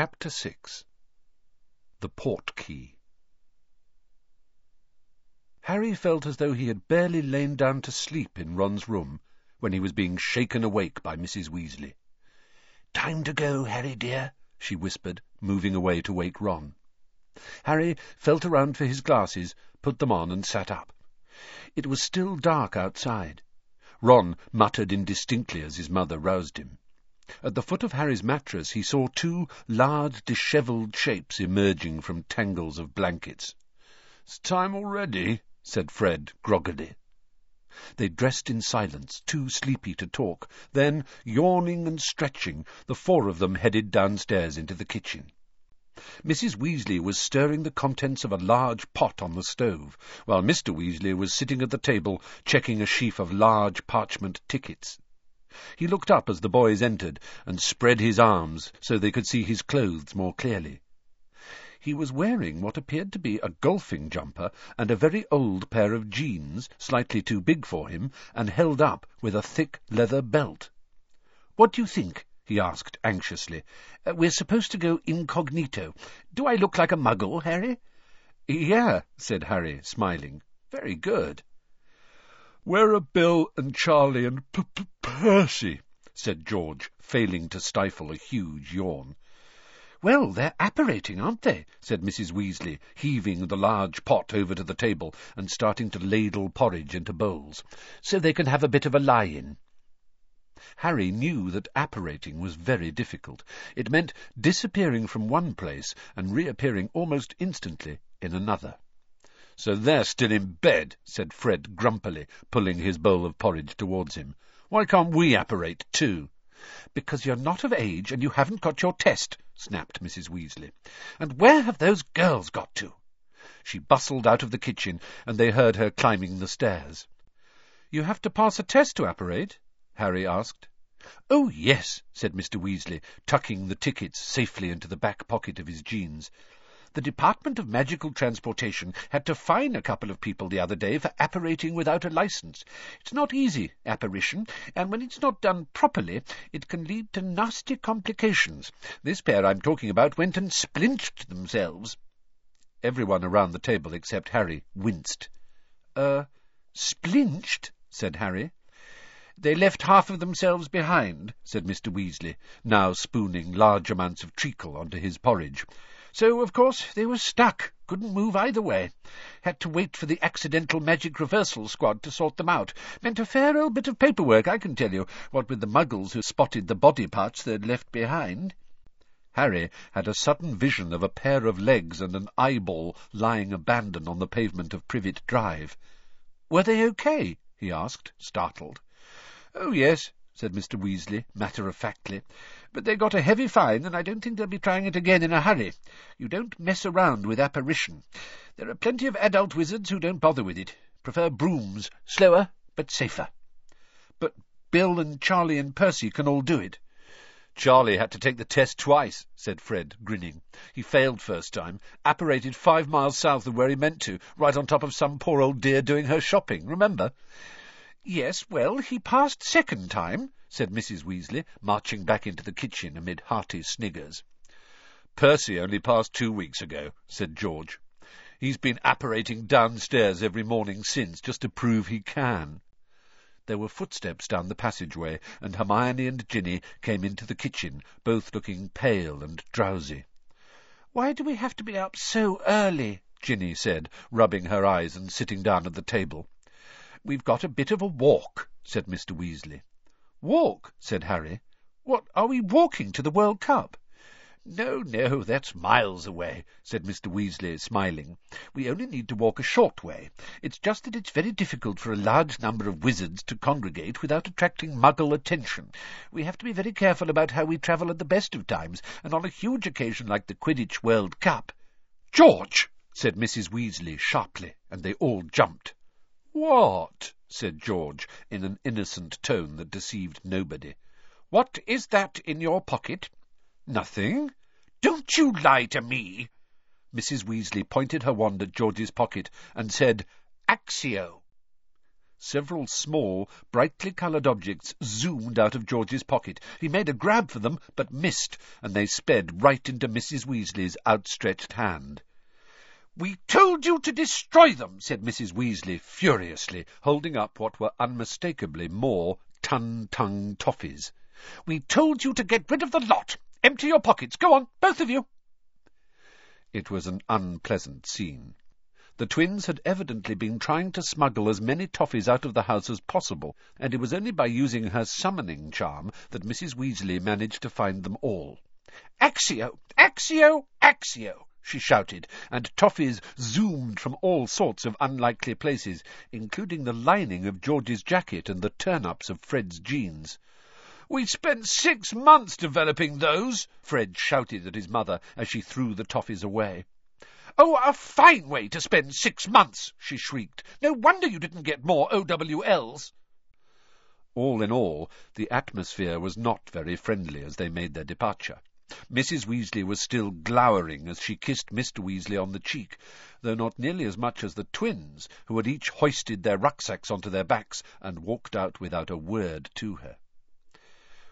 Chapter 6 The Portkey Harry felt as though he had barely lain down to sleep in Ron's room when he was being shaken awake by Mrs. Weasley. "Time to go, Harry dear," she whispered, moving away to wake Ron. Harry felt around for his glasses, put them on, and sat up. It was still dark outside. Ron muttered indistinctly as his mother roused him. At the foot of Harry's mattress he saw two large, dishevelled shapes emerging from tangles of blankets. "It's time already," said Fred groggily. They dressed in silence, too sleepy to talk. Then, yawning and stretching, the four of them headed downstairs into the kitchen. Mrs. Weasley was stirring the contents of a large pot on the stove, while Mr. Weasley was sitting at the table checking a sheaf of large parchment tickets. He looked up as the boys entered and spread his arms so they could see his clothes more clearly. He was wearing what appeared to be a golfing jumper and a very old pair of jeans, slightly too big for him, and held up with a thick leather belt. "What do you think?" he asked anxiously. Uh, "We're supposed to go incognito. Do I look like a muggle, Harry?" "Yeah," said Harry, smiling. "Very good." "Where are Bill and Charlie and P -P Percy?" said George, failing to stifle a huge yawn. "Well, they're apparating, aren't they?" said Mrs. Weasley, heaving the large pot over to the table and starting to ladle porridge into bowls. "So they can have a bit of a lie-in." Harry knew that apparating was very difficult. It meant disappearing from one place and reappearing almost instantly in another. So they're still in bed, said Fred grumpily, pulling his bowl of porridge towards him. Why can't we apparate too? Because you're not of age and you haven't got your test, snapped Mrs. Weasley. And where have those girls got to? She bustled out of the kitchen, and they heard her climbing the stairs. You have to pass a test to apparate? Harry asked. Oh, yes, said Mr. Weasley, tucking the tickets safely into the back pocket of his jeans. The Department of Magical Transportation had to fine a couple of people the other day for apparating without a license. It's not easy, apparition, and when it's not done properly, it can lead to nasty complications. This pair I'm talking about went and splinched themselves. Everyone around the table except Harry winced. Er, splinched? said Harry. They left half of themselves behind, said Mr. Weasley, now spooning large amounts of treacle onto his porridge. So, of course, they were stuck, couldn't move either way. Had to wait for the accidental magic reversal squad to sort them out. Meant a fair old bit of paperwork, I can tell you, what with the muggles who spotted the body parts they'd left behind. Harry had a sudden vision of a pair of legs and an eyeball lying abandoned on the pavement of Privet Drive. Were they okay? he asked, startled. Oh, yes, said Mr. Weasley, matter-of-factly. But they got a heavy fine, and I don't think they'll be trying it again in a hurry. You don't mess around with apparition. There are plenty of adult wizards who don't bother with it. Prefer brooms. Slower, but safer. But Bill and Charlie and Percy can all do it. Charlie had to take the test twice, said Fred, grinning. He failed first time, apparated five miles south of where he meant to, right on top of some poor old dear doing her shopping, remember? Yes, well, he passed second time, said Mrs. Weasley, marching back into the kitchen amid hearty sniggers. Percy only passed two weeks ago, said George. He's been apparating downstairs every morning since, just to prove he can. There were footsteps down the passageway, and Hermione and Ginny came into the kitchen, both looking pale and drowsy. "Why do we have to be up so early?" Ginny said, rubbing her eyes and sitting down at the table. "We've got a bit of a walk," said Mr. Weasley. Walk, said Harry. What, are we walking to the World Cup? No, no, that's miles away, said Mr. Weasley, smiling. We only need to walk a short way. It's just that it's very difficult for a large number of wizards to congregate without attracting muggle attention. We have to be very careful about how we travel at the best of times, and on a huge occasion like the Quidditch World Cup. George! said Mrs. Weasley sharply, and they all jumped. What? said George, in an innocent tone that deceived nobody. "What is that in your pocket?" "Nothing." "Don't you lie to me!" Mrs. Weasley pointed her wand at George's pocket and said, "Accio." Several small, brightly coloured objects zoomed out of George's pocket. He made a grab for them, but missed, and they sped right into Mrs. Weasley's outstretched hand. We told you to destroy them, said Mrs. Weasley furiously, holding up what were unmistakably more Ton-Tongue toffees. We told you to get rid of the lot. Empty your pockets. Go on, both of you. It was an unpleasant scene. The twins had evidently been trying to smuggle as many toffees out of the house as possible, and it was only by using her summoning charm that Mrs. Weasley managed to find them all. Accio! Accio! Accio! She shouted, and toffees zoomed from all sorts of unlikely places, including the lining of George's jacket and the turn-ups of Fred's jeans. We spent six months developing those, Fred shouted at his mother as she threw the toffees away. Oh, a fine way to spend six months, she shrieked. No wonder you didn't get more OWLs. All in all, the atmosphere was not very friendly as they made their departure. Mrs. Weasley was still glowering as she kissed Mr. Weasley on the cheek, though not nearly as much as the twins, who had each hoisted their rucksacks onto their backs and walked out without a word to her.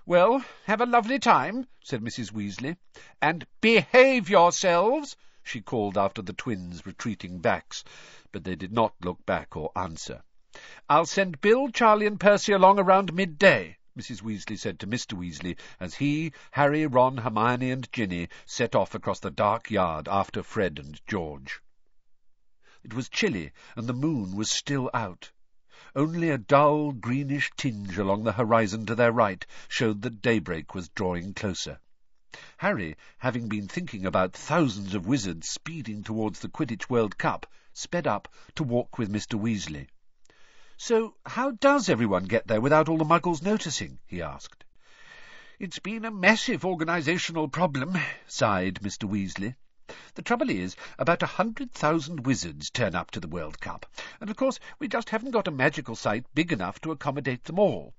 Well, have a lovely time, said Mrs. Weasley, and behave yourselves, she called after the twins' retreating backs, but they did not look back or answer. I'll send Bill, Charlie, and Percy along around midday, Mrs. Weasley said to Mr. Weasley, as he, Harry, Ron, Hermione, and Ginny set off across the dark yard after Fred and George. It was chilly, and the moon was still out. Only a dull, greenish tinge along the horizon to their right showed that daybreak was drawing closer. Harry, having been thinking about thousands of wizards speeding towards the Quidditch World Cup, sped up to walk with Mr. Weasley. So how does everyone get there without all the muggles noticing? he asked. It's been a massive organisational problem, sighed Mr. Weasley. The trouble is, about a hundred thousand wizards turn up to the World Cup, and of course we just haven't got a magical site big enough to accommodate them all.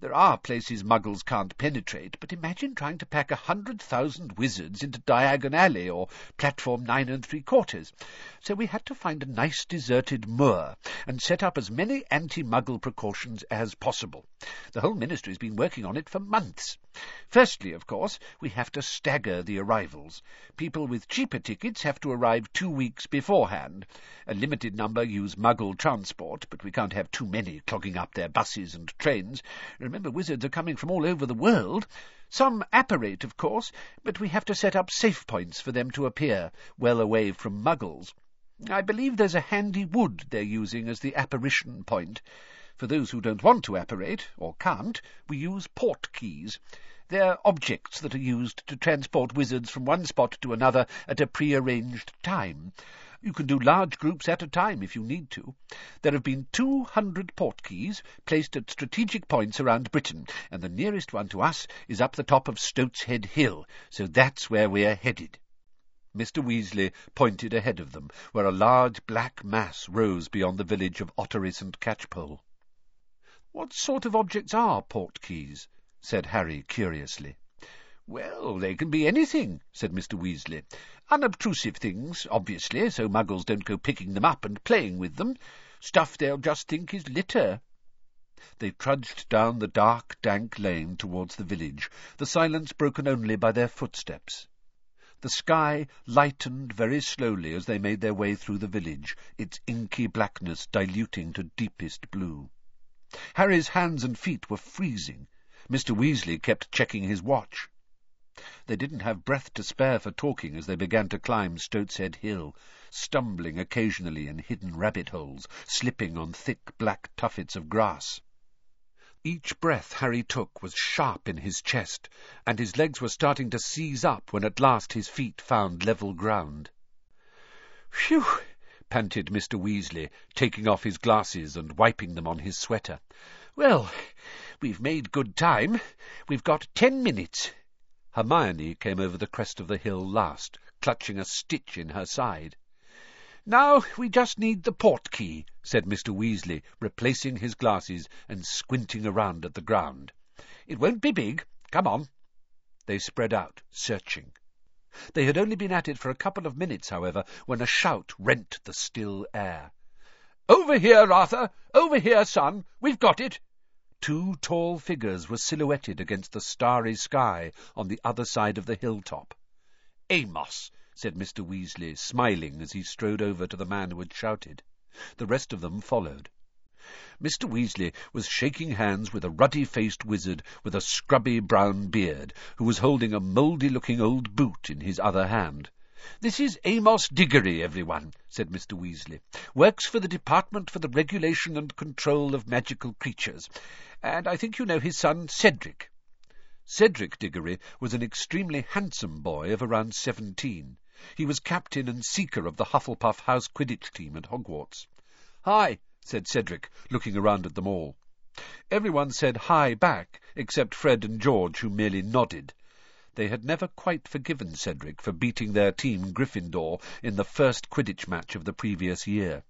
There are places muggles can't penetrate, but imagine trying to pack a hundred thousand wizards into Diagon Alley or Platform Nine and Three Quarters. So we had to find a nice deserted moor and set up as many anti-muggle precautions as possible. The whole ministry's been working on it for months. Firstly, of course, we have to stagger the arrivals. People with cheaper tickets have to arrive two weeks beforehand. A limited number use muggle transport, but we can't have too many clogging up their buses and trains. Remember, wizards are coming from all over the world. Some apparate, of course, but we have to set up safe points for them to appear, well away from muggles. I believe there's a handy wood they're using as the apparition point. For those who don't want to apparate, or can't, we use portkeys. They're objects that are used to transport wizards from one spot to another at a pre-arranged time. You can do large groups at a time if you need to. There have been 200 portkeys placed at strategic points around Britain, and the nearest one to us is up the top of Stoatshead Hill, so that's where we're headed. Mr. Weasley pointed ahead of them, where a large black mass rose beyond the village of Ottery St Catchpole. What sort of objects are portkeys? Said Harry curiously. Well, they can be anything, said Mr. Weasley. Unobtrusive things, obviously, so muggles don't go picking them up and playing with them. Stuff they'll just think is litter. They trudged down the dark, dank lane towards the village, the silence broken only by their footsteps. The sky lightened very slowly as they made their way through the village, its inky blackness diluting to deepest blue. Harry's hands and feet were freezing. Mr. Weasley kept checking his watch. They didn't have breath to spare for talking as they began to climb Stoatshead Hill, stumbling occasionally in hidden rabbit holes, slipping on thick black tuffets of grass. Each breath Harry took was sharp in his chest, and his legs were starting to seize up when at last his feet found level ground. Phew! panted Mr. Weasley, taking off his glasses and wiping them on his sweater. Well, we've made good time. We've got ten minutes. Hermione came over the crest of the hill last, clutching a stitch in her side. Now we just need the portkey, said Mr. Weasley, replacing his glasses and squinting around at the ground. It won't be big. Come on. They spread out, searching. They had only been at it for a couple of minutes, however, when a shout rent the still air. Over here, Arthur! Over here, son! We've got it! Two tall figures were silhouetted against the starry sky on the other side of the hilltop. Amos, said Mr. Weasley, smiling as he strode over to the man who had shouted. The rest of them followed. Mr. Weasley was shaking hands with a ruddy-faced wizard with a scrubby brown beard, who was holding a mouldy-looking old boot in his other hand. This is Amos Diggory, everyone, said Mr. Weasley. Works for the Department for the Regulation and Control of Magical Creatures. And I think you know his son, Cedric. Cedric Diggory was an extremely handsome boy of around seventeen. He was captain and seeker of the Hufflepuff House Quidditch team at Hogwarts. Hi, said Cedric, looking around at them all. Everyone said hi back, except Fred and George, who merely nodded. They had never quite forgiven Cedric for beating their team Gryffindor in the first Quidditch match of the previous year.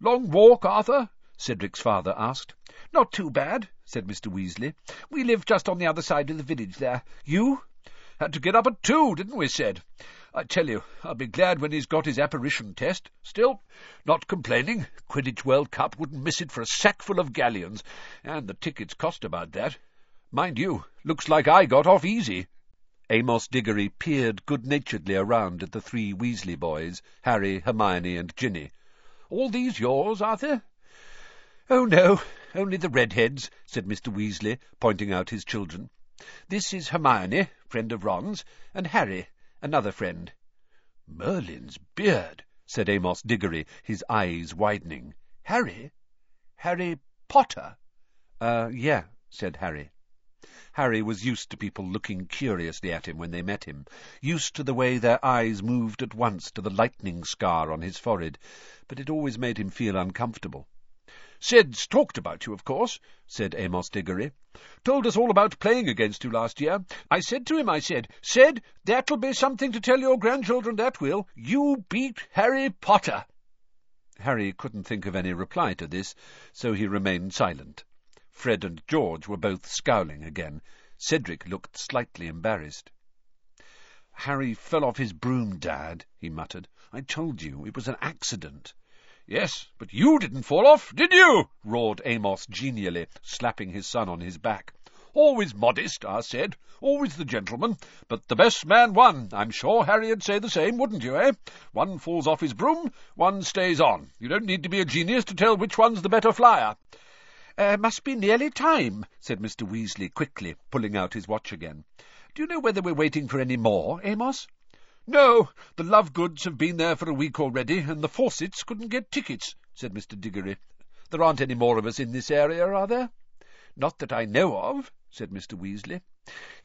Long walk, Arthur? Cedric's father asked. Not too bad, said Mr. Weasley. We live just on the other side of the village there. You? Had to get up at two, didn't we, Ced? I tell you, I'll be glad when he's got his apparition test. Still, not complaining. Quidditch World Cup wouldn't miss it for a sackful of galleons, and the tickets cost about that. Mind you, looks like I got off easy. Amos Diggory peered good-naturedly around at the three Weasley boys, Harry, Hermione, and Ginny. "All these yours, Arthur?" "Oh, no, only the redheads," said Mr. Weasley, pointing out his children. "This is Hermione, friend of Ron's, and Harry, another friend." "Merlin's beard," said Amos Diggory, his eyes widening. "Harry? Harry Potter?" "Uh, yeah," said Harry. Harry was used to people looking curiously at him when they met him, used to the way their eyes moved at once to the lightning scar on his forehead, but it always made him feel uncomfortable. Ced's talked about you, of course, said Amos Diggory. Told us all about playing against you last year. I said to him, I said, Ced, that'll be something to tell your grandchildren, that will. You beat Harry Potter. Harry couldn't think of any reply to this, so he remained silent. Fred and George were both scowling again. Cedric looked slightly embarrassed. Harry fell off his broom, Dad, he muttered. I told you, it was an accident. Yes, but you didn't fall off, did you? roared Amos genially, slapping his son on his back. Always modest, I said, always the gentleman, but the best man won. I'm sure Harry'd say the same, wouldn't you, eh? One falls off his broom, one stays on. You don't need to be a genius to tell which one's the better flyer. Uh, must be nearly time, said Mr. Weasley quickly, pulling out his watch again. Do you know whether we're waiting for any more, Amos? No, the Lovegoods have been there for a week already, and the Fawcetts couldn't get tickets, said Mr. Diggory. There aren't any more of us in this area, are there? Not that I know of, said Mr. Weasley.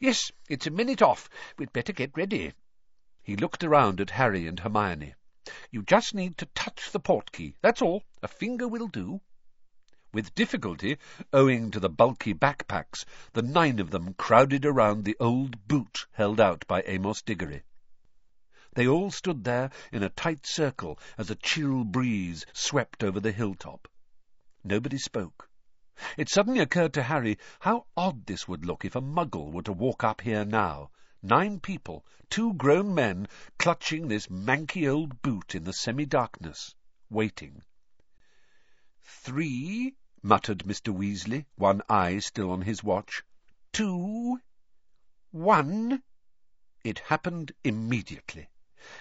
Yes, it's a minute off. We'd better get ready. He looked around at Harry and Hermione. You just need to touch the portkey, that's all. A finger will do. With difficulty, owing to the bulky backpacks, the nine of them crowded around the old boot held out by Amos Diggory. They all stood there in a tight circle as a chill breeze swept over the hilltop. Nobody spoke. It suddenly occurred to Harry how odd this would look if a muggle were to walk up here now. Nine people, two grown men, clutching this manky old boot in the semi-darkness, waiting. Three, muttered Mr. Weasley, one eye still on his watch. Two, one. It happened immediately.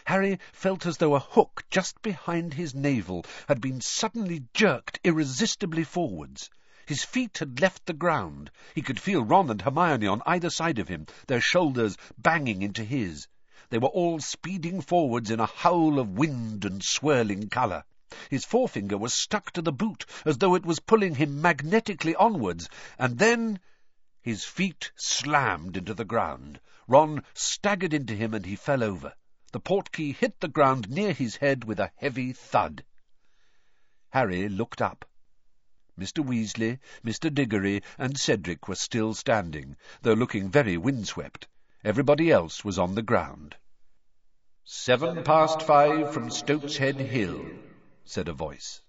Harry felt as though a hook just behind his navel had been suddenly jerked irresistibly forwards. His feet had left the ground. He could feel Ron and Hermione on either side of him, their shoulders banging into his. They were all speeding forwards in a howl of wind and swirling colour. His forefinger was stuck to the boot, as though it was pulling him magnetically onwards, and then his feet slammed into the ground. Ron staggered into him, and he fell over. The portkey hit the ground near his head with a heavy thud. Harry looked up. Mr. Weasley, Mr. Diggory, and Cedric were still standing, though looking very windswept. Everybody else was on the ground. Seven past five from Stoatshead Hill, said a voice.